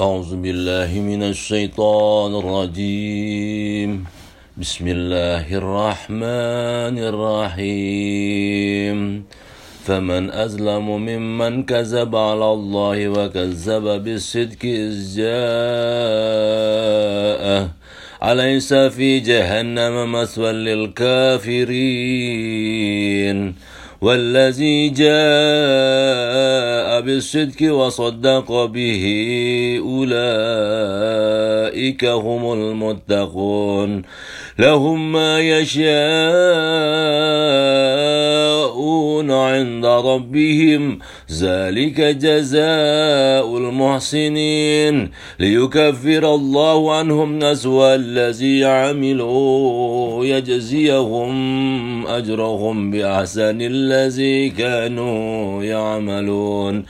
أعوذ بالله من الشيطان الرجيم. بسم الله الرحمن الرحيم. فمن أظلم ممن كذب على الله وكذب بالصدق إذ جاءه. أليس في جهنم مثوى للكافرين؟ والذي جاء بالصدق وصدق به أولئك هم المتقون. لهم ما يشاءون عند ربهم. ذلك جزاء المحسنين. ليكفر الله عنهم أسوأ الذي عملوا يجزيهم أجرهم بأحسن الذي كانوا يعملون.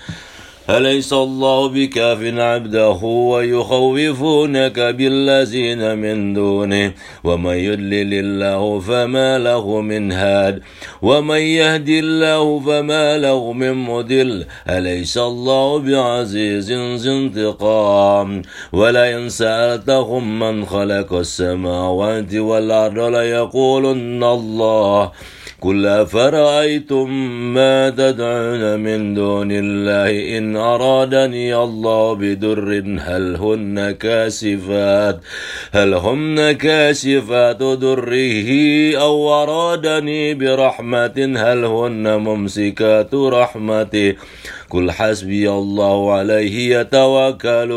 أليس الله بكاف عبده ويخوفونك بالذين من دونه؟ ومن يدلل الله فما له من هاد. ومن يهد الله فما له من مدل أليس الله بعزيز ذي انتقام؟ ولئن سألتهم من خلق السماوات والأرض ليقولن الله. قل أفرأيتم ما تدعون من دون الله إن أرادني الله بدر هل هن كاشفات هل هن كاشفات دره أو أرادني برحمة هل هن ممسكات رحمته؟ قل حسبي الله عليه يتوكل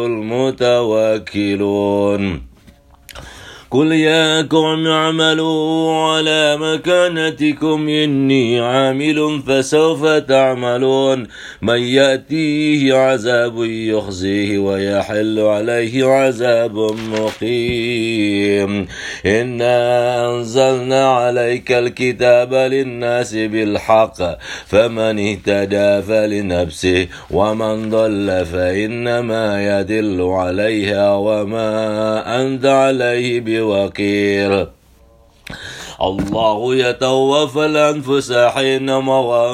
المتوكلون. قل يا قوم اعملوا على مكانتكم إني عامل فسوف تعملون من يأتيه عذاب يخزيه ويحل عليه عذاب مقيم إنا أنزلنا عليك الكتاب للناس بالحق فمن اهتدى فلنفسه ومن ضل فإنما يدل عليها وما أنت عليه بي بوكيل الله يتوفى الأنفس حين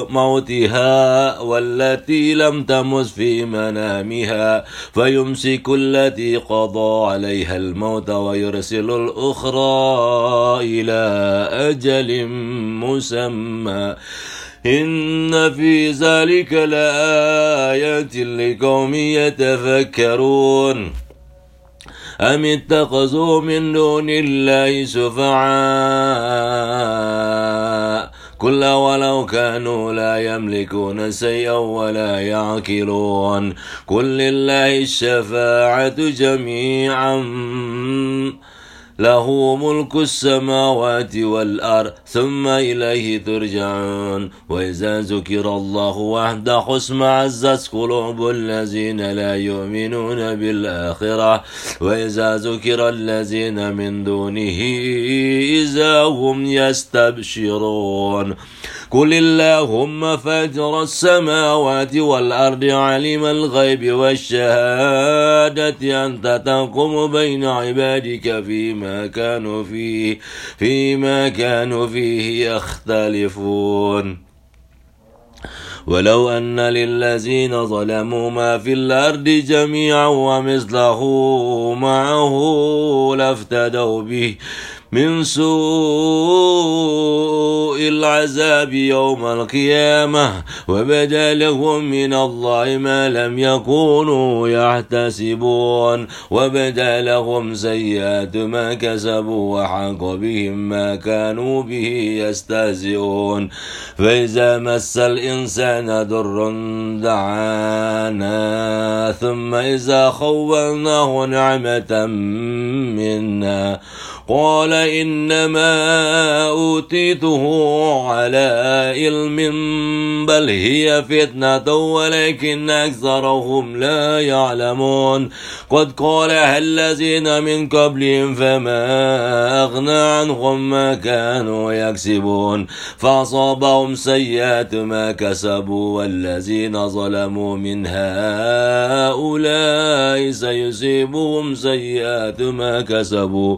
موتها والتي لم تمس في منامها فيمسك التي قضى عليها الموت ويرسل الأخرى إلى أجل مسمى. إن في ذلك لآيات لقوم يتفكرون. أم اتخذوا من دون الله شفعاء كل ولو كانوا لا يملكون شيئا ولا يعقلون. قل لله الشفاعة جميعا. له ملك السماوات والأرض ثم إليه ترجعون. وإذا ذكر الله وحده عزت قلوب الذين لا يؤمنون بالآخرة. وإذا ذكر الذين من دونه إذا هم يستبشرون. قل اللهم فاجر السماوات والأرض علم الغيب والشهادة أنت تقوم بين عبادك فيما كانوا فيه فيما كانوا فيه يختلفون. ولو أن للذين ظلموا ما في الأرض جميعا ومثله معه لافتدوا به. من سوء العذاب يوم القيامة وبدا لهم من الله ما لم يكونوا يحتسبون وبدا لهم سيئات ما كسبوا وحق بهم ما كانوا به يستهزئون. فإذا مس الإنسان ضر دعانا ثم إذا خولناه نعمة منا قال إنما أوتيته على علم بل هي فتنة ولكن أكثرهم لا يعلمون. قد قالها الذين من قبلهم فما أغنى عنهم ما كانوا يكسبون. فأصابهم سيئات ما كسبوا والذين ظلموا من هؤلاء سيصيبهم سيئات ما كسبوا.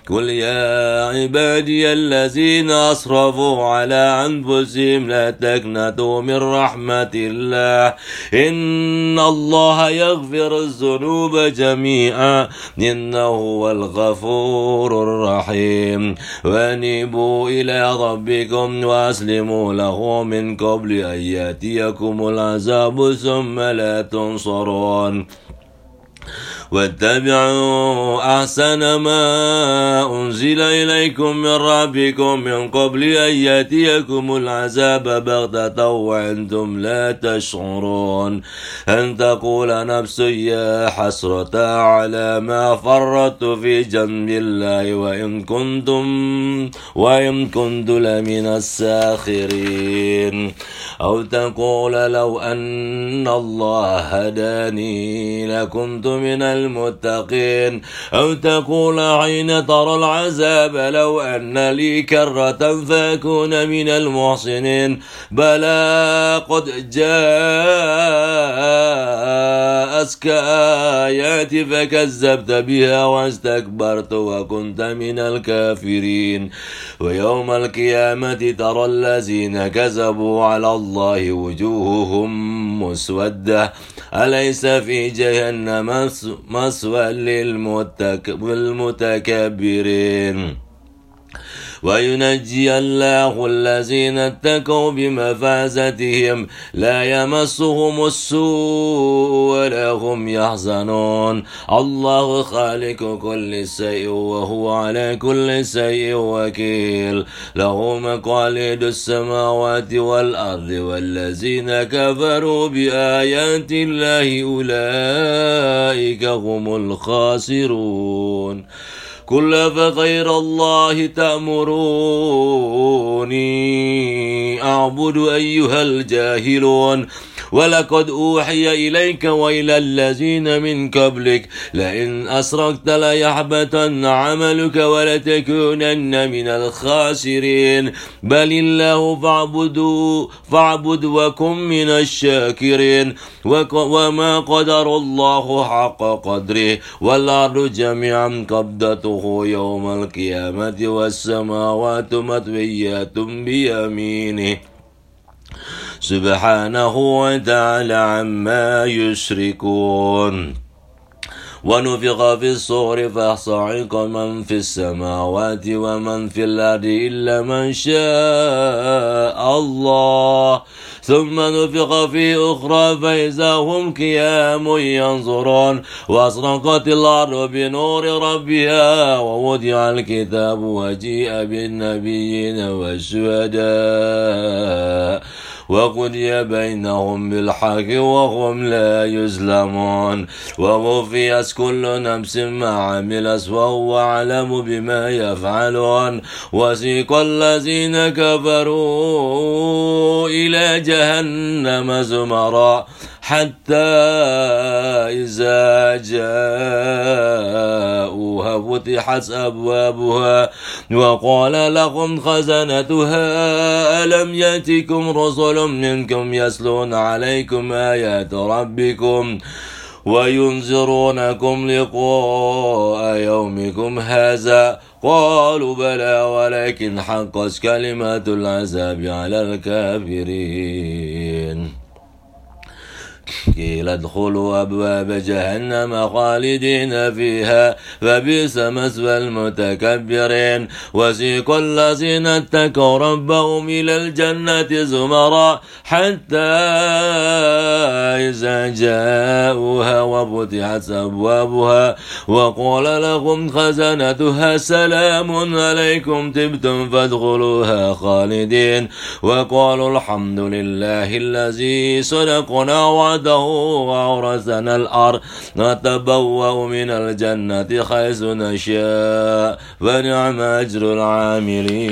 قل يا عبادي الذين أسرفوا على أنفسهم لا تقنطوا من رحمة الله. إن الله يغفر الذنوب جميعا. إنه هو الغفور الرحيم. وأنيبوا إلى ربكم وأسلموا له من قبل أن يأتيكم العذاب ثم لا تنصرون. واتبعوا أحسن ما أنزل إليكم من ربكم من قبل أن يأتيكم العذاب بغتة وأنتم لا تشعرون. أن تقول نفس يا حسرة على ما فرطت في جنب الله وإن كنتم وإن كنت لمن الساخرين. أو تقول لو أن الله هداني لكنت من المتقين أو تقول حين ترى العذاب لو أن لي كرة فأكون من المحسنين بلى قد جاءتك آياتي فكذبت بها واستكبرت وكنت من الكافرين ويوم القيامة ترى الذين كذبوا على الله وجوههم مسودة. أليس في جهنم مسوى للمتكبرين؟ وينجي الله الذين اتقوا بمفازتهم لا يمسهم السوء ولا هم يحزنون. الله خالق كل شيء وهو على كل شيء وكيل. له مقاليد السماوات والأرض والذين كفروا بآيات الله أولئك هم الخاسرون. كل فغير الله تأمروني. أعبد أيها الجاهلون. ولقد أوحي إليك وإلى الذين من قبلك لئن أسرقت ليحبطن عملك ولتكونن من الخاسرين. بل الله فاعبدوا فاعبد وكن من الشاكرين. وما قدر الله حق قدره والأرض جميعا قبضته يوم القيامة والسماوات مطويات بيمينه. سبحانه وتعالى عما يشركون. ونفخ في الصور فصعق من في السماوات ومن في الأرض إلا من شاء الله. ثم نفخ في أخرى فإذا هم قيام ينظرون. وأصرقت الأرض بنور ربها ووضع الكتاب وجيء بالنبيين والشهداء. وقضي بينهم بالحق وهم لا يظلمون. ووفيت كل نفس ما عملت وهو أعلم بما يفعلون. وسيق الذين كفروا إلى جهنم زمرا. حتى إذا جاءوها فتحت أبوابها وقال لهم خزنتها ألم يأتكم رسل منكم يسلون عليكم آيات ربكم وينذرونكم لقاء يومكم هذا؟ قالوا بلى ولكن حقت كلمات العذاب على الكافرين. قيل ادخلوا أبواب جهنم خالدين فيها فبئس مثوى المتكبرين. وسيق الذين اتقوا ربهم إلى الجنة زمرا حتى إذا جاءوها وفتحت أبوابها وقال لهم خزنتها سلام عليكم تبتم فادخلوها خالدين. وقالوا الحمد لله الذي صدقنا وعده وأورثنا الأرض. نتبوأ من الجنة حيث نشاء. ونعم أجر العاملين.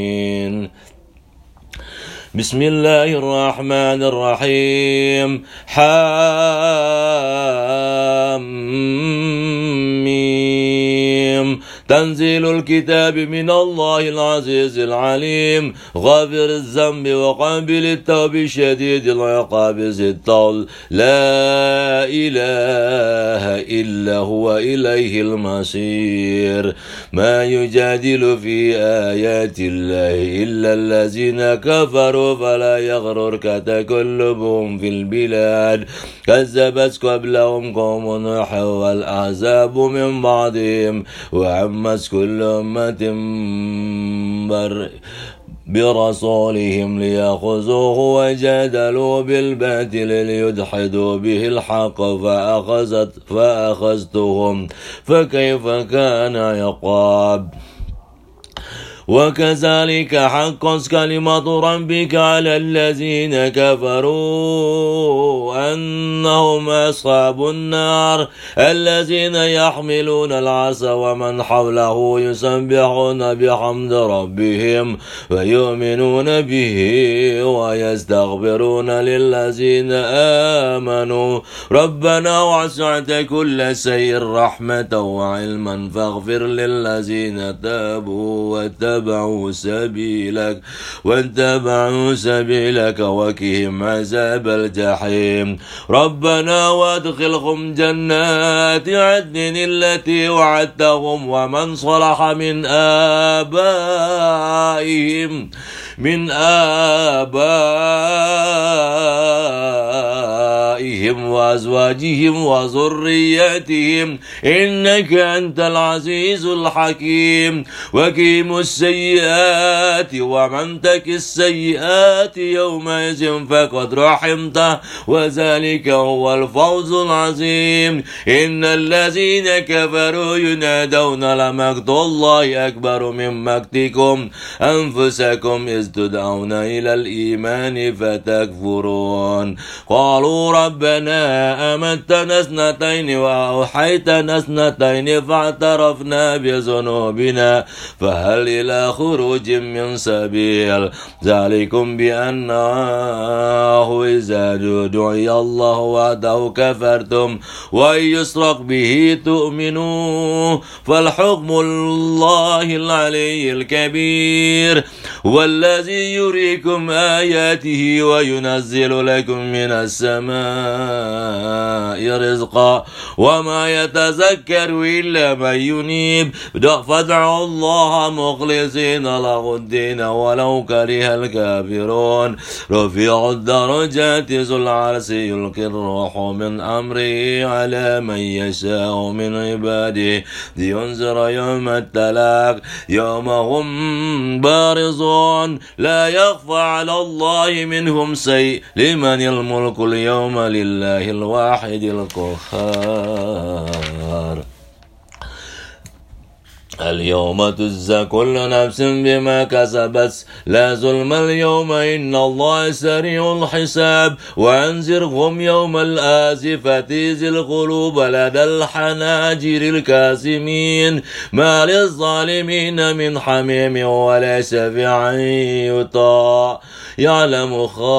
بسم الله الرحمن الرحيم. حميم تنزيل الكتاب من الله العزيز العليم. غافر الذنب وقابل التوب شديد العقاب ذي الطول لا إله إلا هو إليه المصير. ما يجادل في آيات الله إلا الذين كفروا فلا يغررك تكلبهم في البلاد. كذبت قبلهم قوم نوح والأحزاب من بعدهم. وعمت كل أمة بر برسولهم ليأخذوه وجادلوا بالباطل ليدحدوا به الحق فأخذت فأخذتهم فكيف كان عقاب؟ وكذلك حقت كلمة ربك على الذين كفروا أنهم أصحاب النار الذين يحملون العصا ومن حوله يسبحون بحمد ربهم ويؤمنون به ويستغفرون للذين آمنوا. ربنا وسعت كل شيء رحمة وعلما فاغفر للذين تابوا واتبعوا واتبعوا سبيلك واتبعوا سبيلك وكهم عذاب الجحيم. ربنا وادخلهم جنات عدن التي وعدتهم ومن صلح من آبائهم. من آبائهم وأزواجهم وذرياتهم. إنك أنت العزيز الحكيم. وكيم السيئات ومن تك السيئات يومئذ فقد رحمته. وذلك هو الفوز العظيم. إن الذين كفروا ينادون لمقت الله أكبر من مقتكم أنفسكم إذ تدعون إلى الإيمان فتكفرون. قالوا ربنا أمتنا اثنتين وأوحيتنا اثنتين فاعترفنا بذنوبنا فهل إلى خروج من سبيل؟ ذلكم بأنه إذا دعي الله وحده كفرتم وإن يسرق به تؤمنوا فالحكم الله العلي الكبير. والذي يريكم آياته وينزل لكم من السماء رزقا وما يتذكر إلا من ينيب. فادعوا الله مخلصين له الدين ولو كره الكافرون. رفيع الدرجات ذو العرش يلقي الروح من أمره على من يشاء من عباده. لينذر يوم التلاق. يوم هم بارزون لا يخفى على الله منهم شيء. لمن الملك اليوم لله الواحد القهار. اليوم تجزى كل نفس بما كسبت. لا ظلم اليوم إن الله سريع الحساب. وأنذرهم يوم الآزفة ذي القلوب لدى الحناجر الكاسمين ما للظالمين من حميم ولا شفيع يطاع يعلم خائنة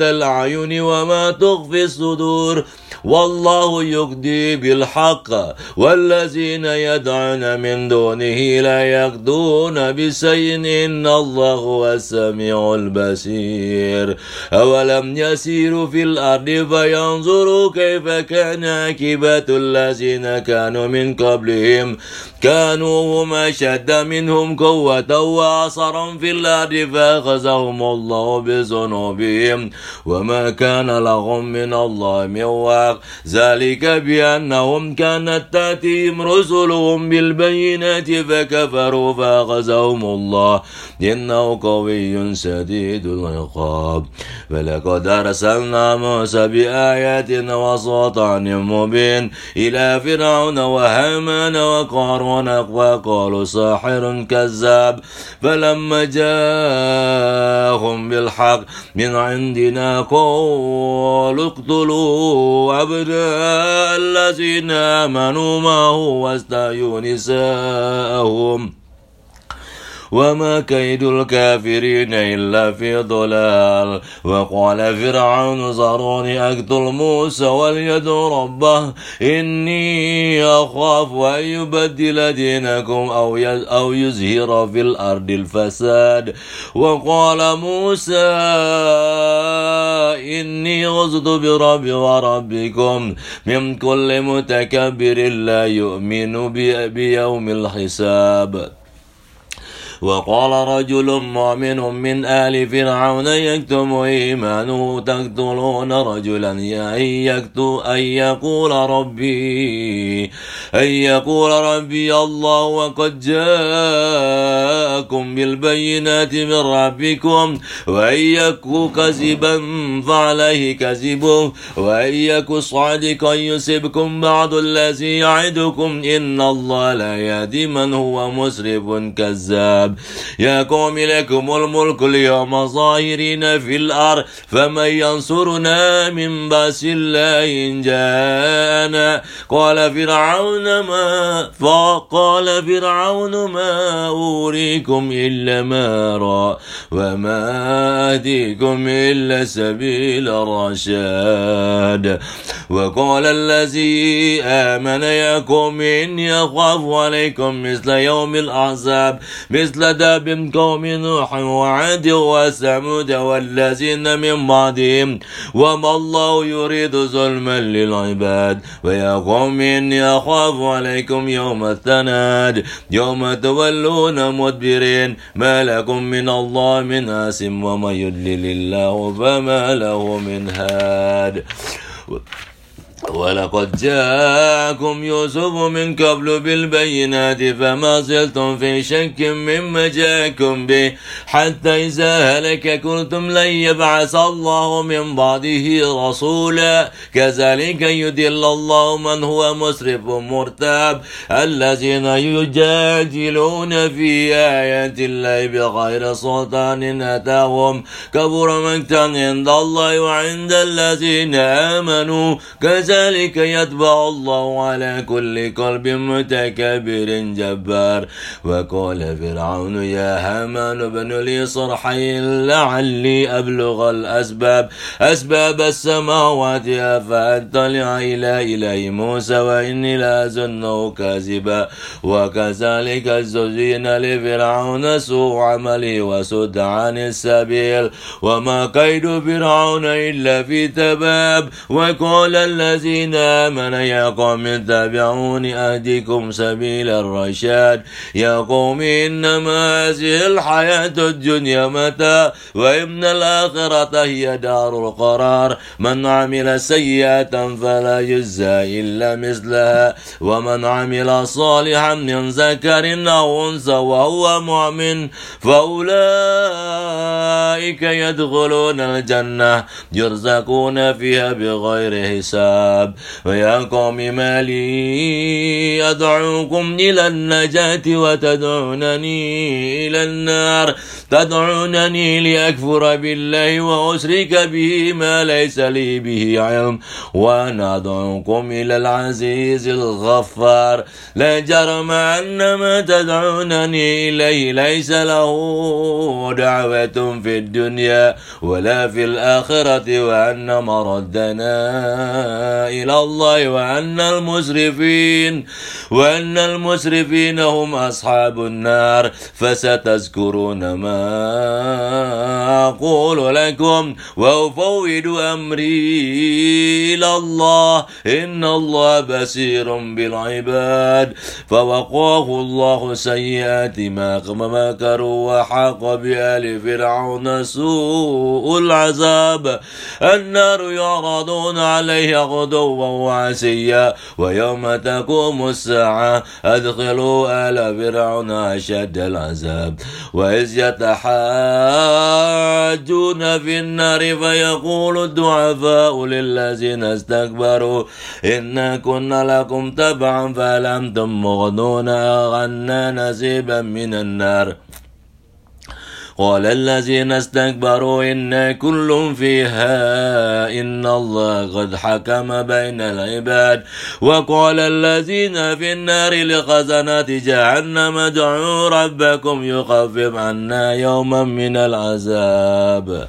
الأعين وما تخفي الصدور. والله يقضي بالحق والذين يدعون من دونه لا يقضون بشيء إن الله هو السميع البصير. أولم يسيروا في الأرض فينظروا كيف كان عاقبة الذين كانوا من قبلهم. كانوا هم أشد منهم قوة وعصرا في الأرض فأخذهم الله بذنوبهم. وما كان لهم من الله من واقع بالحق ذلك بأنهم كانت تأتيهم رسلهم بالبينات فكفروا فأخذهم الله. إنه قوي شديد العقاب. فلقد أرسلنا موسى بآياتنا وسلطان مبين إلى فرعون وهامان وقارون وقالوا ساحر كذاب. فلما جاءهم بالحق من عندنا قالوا اقتلوا أبناء الذين آمنوا معه واستحيوا نساءهم. وما كيد الكافرين إلا في ضلال وقال فرعون ذروني أقتل موسى وليدعو ربه إني أخاف أن يبدل دينكم أو أو يزهر في الأرض الفساد وقال موسى إني غزت بربي وربكم من كل متكبر لا يؤمن بيوم الحساب وقال رجل مؤمن من آل فرعون يكتم إيمانه تقتلون رجلا أن يكتب أن يقول ربي أن يقول ربي الله وقد جاءكم بالبينات من ربكم وأن يكو كذبا فعليه كذبه وأن يكو صادقا يصبكم بعض الذي يعدكم إن الله لا يهدي من هو مسرف كذاب الكتاب يا قوم لكم الملك اليوم ظاهرين في الأرض فمن ينصرنا من بأس الله إن جاءنا. قال فرعون ما فقال فرعون ما أوريكم إلا ما أرى وما أهديكم إلا سبيل الرشاد. وقال الذي آمن يا قوم إني أخاف عليكم مثل يوم الأحزاب مثل مثل داب قوم نوح وعاد وثمود والذين من بعدهم. وما الله يريد ظلما للعباد. ويا قوم إني أخاف عليكم يوم التناد. يوم تولون مدبرين. ما لكم من الله من آسم ومن يدلل الله فما له من هاد. ولقد جاءكم يوسف من قبل بالبينات فما زلتم في شك مما جاءكم به حتى إذا هلك قلتم لن يبعث الله من بعده رسولا. كذلك يدل الله من هو مسرف مرتاب الذين يجادلون في آيات الله بغير سلطان أتاهم كبر مقتا عند الله وعند الذين آمنوا. كذلك كذلك يتبع الله على كل قلب متكبر جبار. وقال فرعون يا هامان ابن لي صرحي لعلي أبلغ الأسباب. أسباب السماوات فأطلع إلى إله موسى وإني لأظنه كاذبا. وكذلك زين لفرعون سوء عملي وسد عن السبيل. وما كيد فرعون إلا في تباب. وقال الذي الذين آمنوا يا قوم اتبعوني أهدكم سبيل الرشاد. يا قوم إنما هذه الحياة الدنيا متى وإن الآخرة هي دار القرار. من عمل سيئة فلا يجزى إلا مثلها. ومن عمل صالحا من ذكر أو أنثى وهو مؤمن فأولئك يدخلون الجنة يرزقون فيها بغير حساب. العذاب. ويا قوم ما لي أدعوكم إلى النجاة وتدعونني إلى النار. تدعونني لأكفر بالله وأشرك به ما ليس لي به علم. وأنا أدعوكم إلى العزيز الغفار. لا جرم أن ما تدعونني إليه ليس له دعوة في الدنيا ولا في الآخرة وأن مردنا إلى الله وأن المسرفين وأن المسرفين هم أصحاب النار. فستذكرون ما أقول لكم وأفوض أمري إلى الله. إن الله بصير بالعباد. فوقاه الله سيئات ما مكروا وحاق بآل فرعون سوء العذاب. النار يعرضون عليه غدوا وعشيا ويوم تقوم الساعة أدخلوا آل فرعون أشد العذاب. وإذ يتحاجون في النار فيقول الضعفاء للذين استكبروا إنا كنا لكم تبعا فلم مغنون أغنى نسيبا من النار. قال الذين استكبروا إنا كل فيها إن الله قد حكم بين العباد. وقال الذين في النار لخزنة جهنم ادعوا ربكم يخفف عنا يوما من العذاب.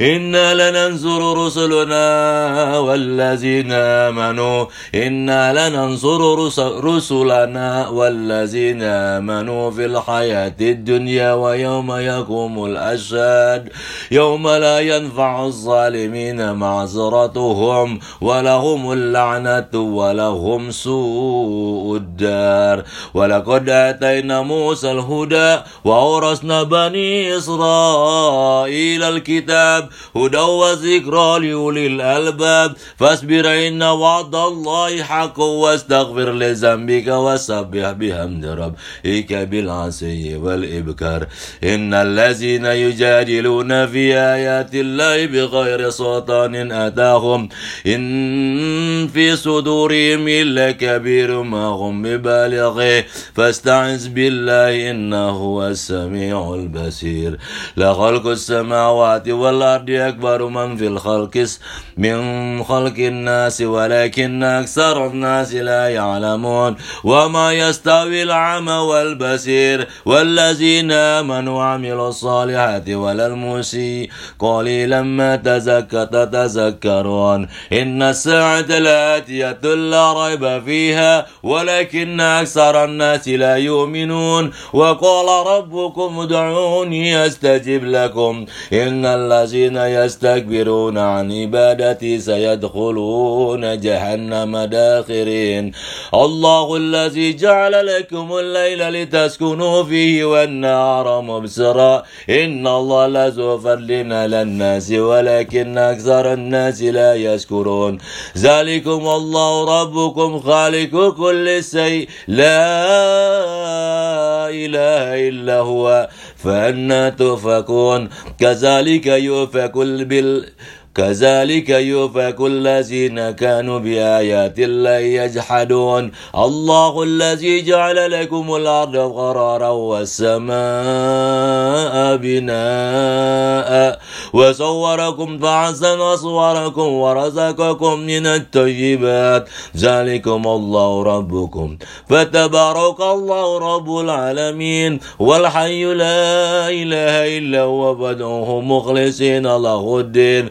إنا لننصر رسلنا والذين آمنوا. إنا لننصر رسلنا والذين آمنوا في الحياة الدنيا ويوم يقوم الأشهاد. يوم لا ينفع الظالمين معذرتهم ولهم اللعنة ولهم سوء الدار. ولقد آتينا موسى الهدى وأورثنا بني إسرائيل الكتاب هدى وذكرى لأولي الألباب. فاصبر إن وعد الله حق واستغفر لذنبك وسبح بحمد ربك بالعشي والإبكار. إن الذين يجادلون في آيات الله بغير سلطان أتاهم. إن في صدورهم إلا كبير ما هم ببالغه. فاستعذ بالله إنه هو السميع البصير. لخلق السماوات والأرض أكبر من في الخلق من خلق الناس ولكن أكثر الناس لا يعلمون وما يستوي العمى والبصير والذين آمنوا وعملوا الصالحات ولا المسيء قليلا ما تزكى تتذكرون إن الساعة لآتية لا ريب فيها ولكن أكثر الناس لا يؤمنون. وقال ربكم ادعوني أستجب لكم. إن الذين يستكبرون عن عبادتي سيدخلون جهنم داخرين. الله الذي جعل لكم الليل لتسكنوا فيه والنهار مبصرا. إن الله لذو فضل على الناس ولكن أكثر الناس لا يشكرون. ذلكم الله ربكم خالق كل شيء. لا إله إلا هو. فأنا تؤفكون كذلك يؤفك بال كذلك يؤفك الذين كانوا بآيات الله يجحدون. الله الذي جعل لكم الأرض قرارا والسماء بناء وصوركم فأحسن صوركم ورزقكم من الطيبات. ذلكم الله ربكم. فتبارك الله رب العالمين. والحي لا إله إلا هو فادعوه مخلصين له الدين.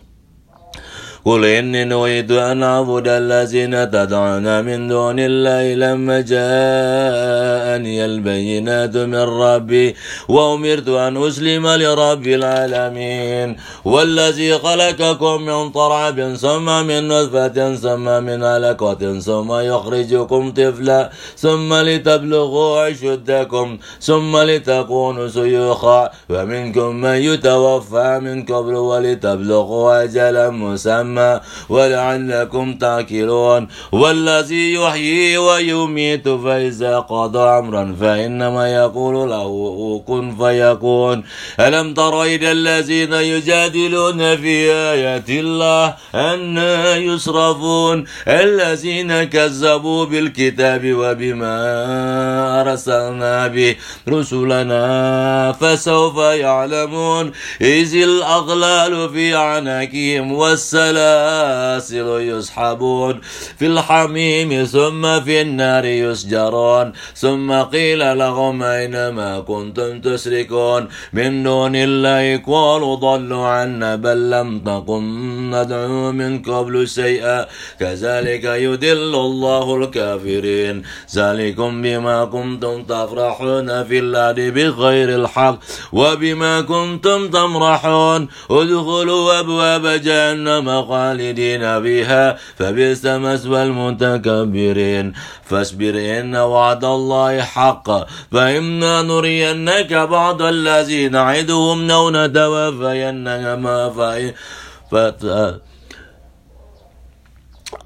قل إني نريد أن أعبد الذين تدعون من دون الله لما جاءني البينات من ربي وأمرت أن أسلم لرب العالمين والذي خلقكم من طراب ثم من نطفة ثم من علقة ثم يخرجكم طفلا ثم لتبلغوا أشدكم ثم لتكونوا شيوخا ومنكم من يتوفى من قبل ولتبلغوا أجلا مسمى مسمى ولعلكم تاكلون والذي يحيي ويميت فإذا قضى أمرا فإنما يقول له كن فيكون. ألم تر إلى الذين يجادلون في آيات الله أن يصرفون الذين كذبوا بالكتاب وبما أرسلنا به رسلنا فسوف يعلمون. إذ الأغلال في عناكهم والسلام سلاسل يسحبون في الحميم ثم في النار يسجرون. ثم قيل لهم أينما كنتم تشركون من دون الله قالوا ضلوا عنا بل لم تكن ندعو من قبل شيئا. كذلك يدل الله الكافرين. ذلكم بما كنتم تفرحون في الأرض بغير الحق وبما كنتم تمرحون. ادخلوا أبواب جهنم خالدين بها فبئس مثوى المتكبرين. فاصبر إن وعد الله حق فإما نرينك بعض الذي نعدهم أو نتوفينك ما فإن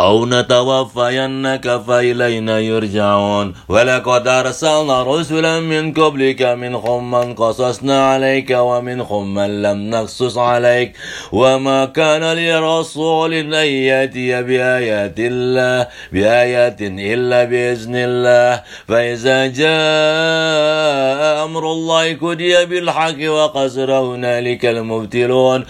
أو نتوفينك فإلينا يرجعون. ولقد أرسلنا رسلا من قبلك منهم من قصصنا عليك ومنهم من لم نقصص عليك. وما كان لرسول أن يأتي بآيات الله بآيات إلا بإذن الله. فإذا جاء أمر الله كدي بالحق وقصر هنالك المبتلون.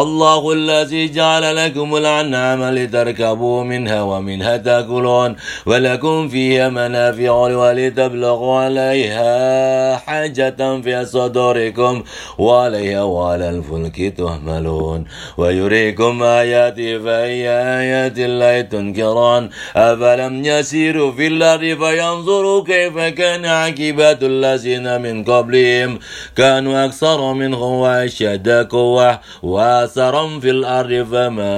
الله الذي جعل لكم الأنعام لتركبوا منها ومنها تأكلون ولكم فيها منافع ولتبلغوا عليها حاجة في صدوركم وعليها وعلى الفلك تهملون ويريكم آياته فأي آيات الله تنكرون أفلم يسيروا في الأرض فينظروا كيف كان عاقبة الذين من قبلهم كانوا أكثر منهم وأشد قوة أثرا في الأرض فما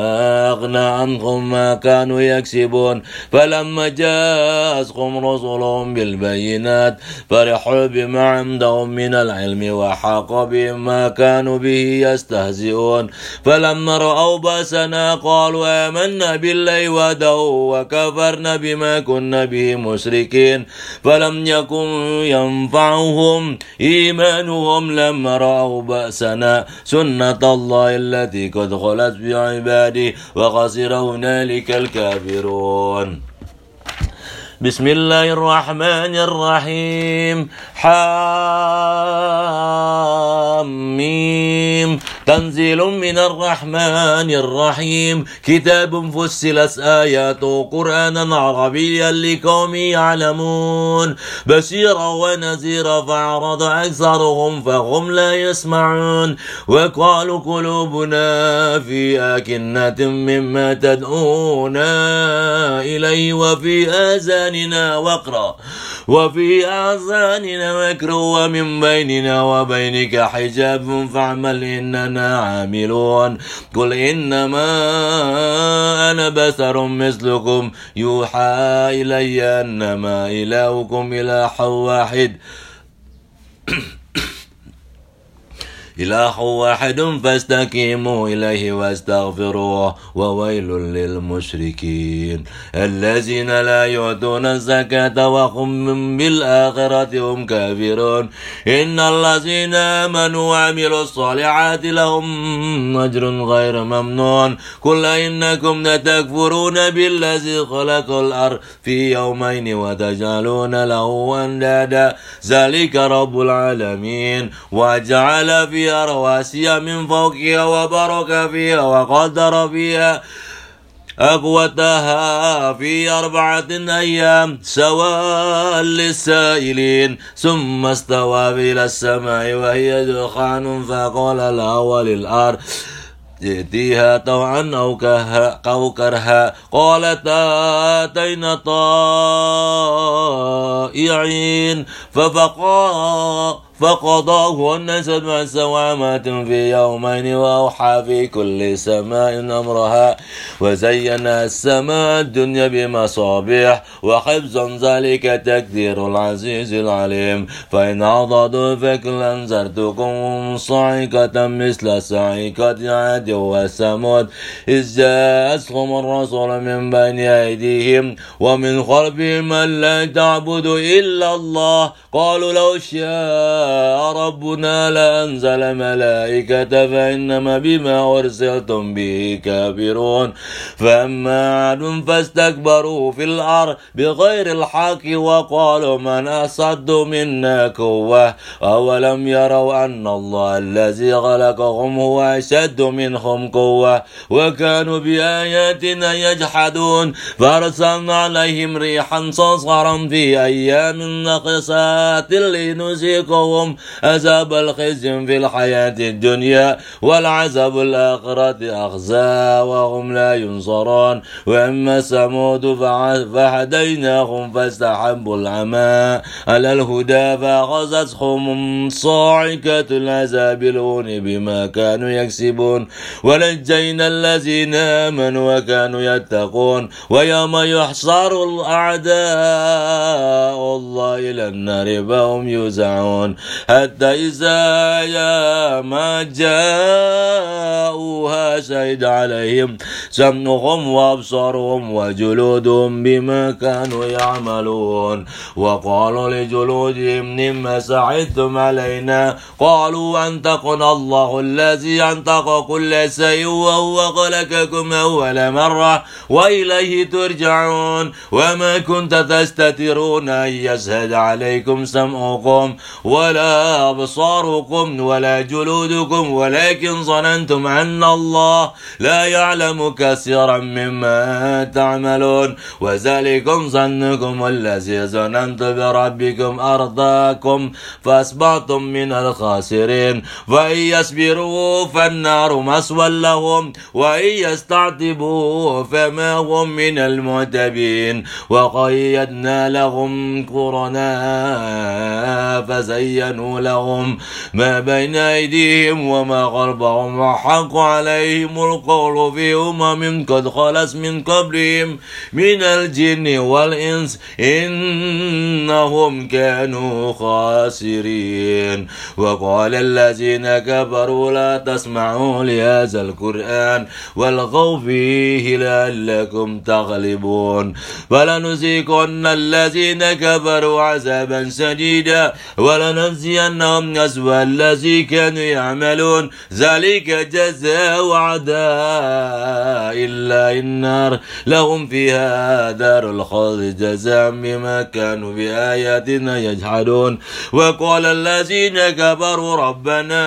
أغنى عنهم ما كانوا يكسبون. فلما جاءتهم رسلهم بالبينات فرحوا بما عندهم من العلم وحاق بهم ما كانوا به يستهزئون. فلما رأوا بأسنا قالوا آمنا بالله وحده وكفرنا بما كنا به مشركين. فلم يكن ينفعهم إيمانهم لما رأوا بأسنا سنة الله التي قد خلت بعبادي وخسر هنالك الكافرون. بسم الله الرحمن الرحيم حميم تنزيل من الرحمن الرحيم كتاب فصلت آياته قرآنا عربيا لقوم يعلمون بشيرا ونذيرا فأعرض أكثرهم فهم لا يسمعون وقالوا قلوبنا في أكنة مما تدعونا إليه وفي آذاننا وقرأ. وفي آذاننا مكر ومن بيننا وبينك حجاب. فاعمل إننا عاملون. قل إنما أنا بشر مثلكم. يوحى إلي أنما إلهكم إله واحد. إله واحد فاستقيموا إليه واستغفروه وويل للمشركين الذين لا يؤتون الزكاة وهم بالآخرة هم كافرون إن الذين آمنوا وعملوا الصالحات لهم أجر غير ممنون قل إنكم لتكفرون بالذي خلق الأرض في يومين وتجعلون له أندادا ذلك رب العالمين وجعل في فيها رواسي من فوقها وبرك فيها وقدر فيها أقوتها في أربعة أيام سواء للسائلين. ثم استوى إلى السماء وهي دخان فقال لها وللأرض ائتيها طوعا أو كرها. قالت آتينا طائعين. فبقى فقضاهن سبع سوامات في يومين وأوحى في كل سماء أمرها وزينا السماء الدنيا بمصابيح وحفظا ذلك تكدير العزيز العليم. فإن عضدوا فكل أنذرتكم صاعقة مثل صاعقة عاد وثمود إذ جاءتهم الرسول من بين أيديهم ومن خلفهم أن لا تعبدوا إلا الله. قالوا لو شاء ربنا لأنزل ملائكة فإنما بما أرسلتم به كافرون. فأما عاد فاستكبروا في الأرض بغير الحق وقالوا من أصد منا قوة؟ أولم يروا أن الله الذي خلقهم هو أشد منهم قوة؟ وكانوا بآياتنا يجحدون. فأرسلنا عليهم ريحا صرصرا في أيام نقصات لنزيقهم عذاب الخزي في الحياة الدنيا والعذاب الآخرة أخزى وهم لا ينصرون. وأما ثمود فهديناهم فاستحبوا العمى. على الهدى فأخذتهم صاعقة العذاب الهون بما كانوا يكسبون. ونجينا الذين آمنوا وكانوا يتقون. ويوم يحصر الأعداء الله إلى النار فهم يوزعون. حتى إذا ما جاءوها شهد عليهم سمعهم وأبصارهم وجلودهم بما كانوا يعملون. وقالوا لجلودهم لما سعدتم علينا. قالوا أنتقنا الله الذي أنتق كل شيء وهو خلقكم أول مرة وإليه ترجعون. وما كنت تستترون أن يشهد عليكم سمعكم ولا أبصاركم ولا جلودكم ولكن ظننتم أن الله لا يعلم كثيرا مما تعملون. وذلكم ظنكم الذي ظننت بربكم أرضاكم فأصبحتم من الخاسرين. وإن يصبروا فالنار مسوى لهم وإن يستعتبوا فما هم من المعتبين. وقيدنا لهم قرناء فزينوا لهم ما بين أيديهم وما خلفهم وحق عليهم القول في أمم قد خلص من قبلهم من الجن والإنس. إنهم كانوا خاسرين. وقال الذين كفروا لا تسمعوا لهذا القرآن والغوا فيه لعلكم تغلبون. فلنزيقن الذين كفروا عذابا شديدا. ولنجزينهم أسوأ الذي كانوا يعملون. ذلك جزاء عداء إلا النار. لهم فيها دار الخلد جزاء بما كانوا بآياتنا يجحدون. وقال الذين كفروا ربنا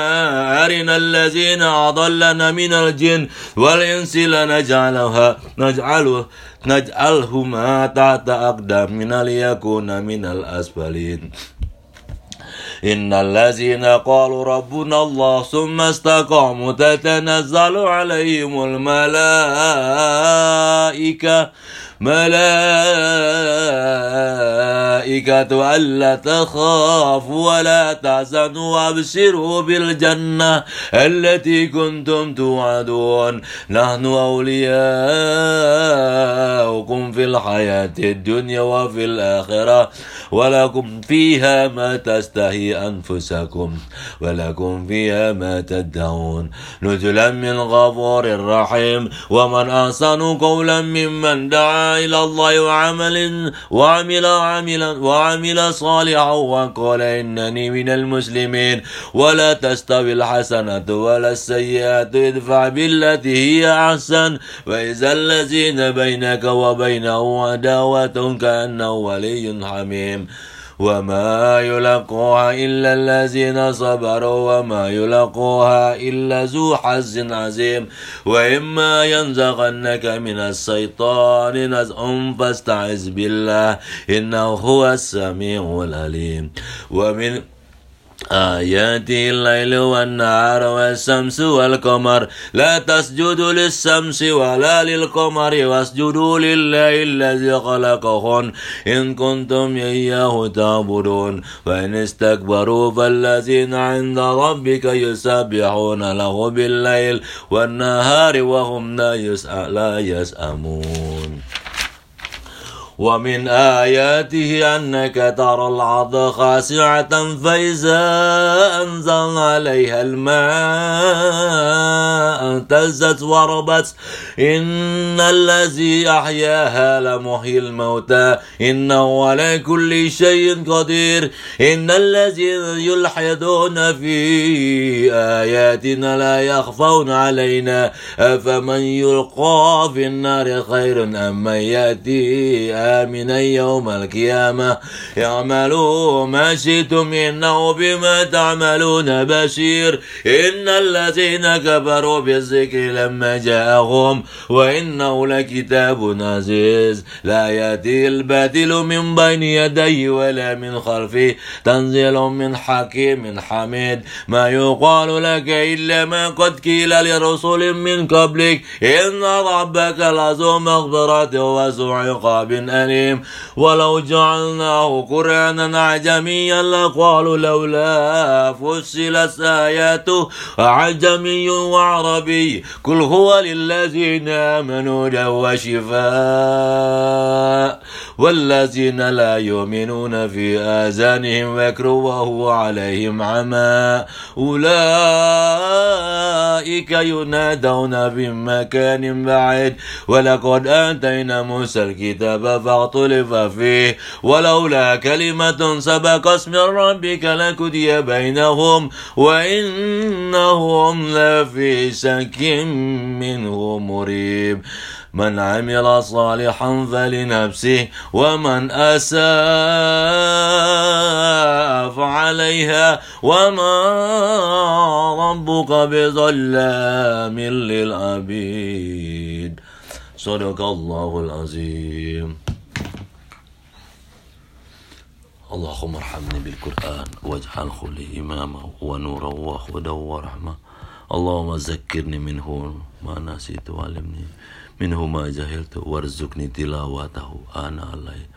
أرنا الذين أضلنا من الجن والإنس لنجعلها نجعله نجعلهما تحت أقدامنا ليكون من الأسفلين. إن الذين قالوا ربنا الله ثم استقاموا تتنزل عليهم الملائكة. ملائكة ألا تخافوا ولا تحزنوا وأبشروا بالجنة التي كنتم توعدون. نحن أولياؤكم في الحياة الدنيا وفي الآخرة ولكم فيها ما تستهي أنفسكم ولكم فيها ما تدعون. نزلا من غفور رحيم ومن أحسن قولا ممن دعا إلى الله وعمل وعمل عملا وعمل صالحا وقال إنني من المسلمين ولا تستوي الحسنة ولا السيئة ادفع بالتي هي أحسن وإذا الذين بينك وبينه عداوة كأنه ولي حميم وما يلقوها إلا الذين صبروا وما يلقوها إلا ذو حظ عظيم وإما ينزغنك من الشيطان نزع فاستعذ بالله إنه هو السميع العليم ومن آياته الليل والنهار والشمس والقمر. لا تسجدوا للشمس ولا للقمر واسجدوا لله الذي خلقهن. إن كنتم إياه تعبدون. فإن استكبروا فالذين عند ربك يسبحون له بالليل والنهار وهم لا يسأمون. ومن آياته أنك ترى الأرض خاسعة فإذا أنزلنا عليها الماء اهتزت وربت. إن الذي أحياها لمحيي الموتى. إنه على كل شيء قدير. إن الذين يلحدون في آياتنا لا يخفون علينا. أفمن يلقى في النار خير أم من يأتي آمنا يوم القيامة اعملوا ما شئتم إنه بما تعملون بشير إن الذين كفروا بالذكر لما جاءهم وإنه لكتاب عزيز لا يأتي الباطل من بين يديه ولا من خلفه تنزيل من حكيم حميد ما يقال لك إلا ما قد قيل لرسل من قبلك إن ربك لذو مغفرة وذو عقاب ولو جعلناه قرآنا أعجميا لقالوا لولا فصلت آياته أعجمي وعربي. قل هو للذين آمنوا له شفاء والذين لا يؤمنون في آذانهم وكر وهو عليهم عمى. أولئك ينادون في مكان بعيد. ولقد آتينا موسى الكتاب فاختلف فيه ولولا كلمة سبق اسم ربك لكدي بينهم وإنهم لفي شك منه مريب. من عمل صالحا فلنفسه ومن أساء فعليها وما ربك بظلام للعبيد. صدق الله العظيم. اللهم ارحمني بالقرآن واجعله لي إماما ونورا وهدى ورحمة. اللهم ذكرني منه ما نسيت وعلمني منه ما جهلت وارزقني تلاوته. أنا الليل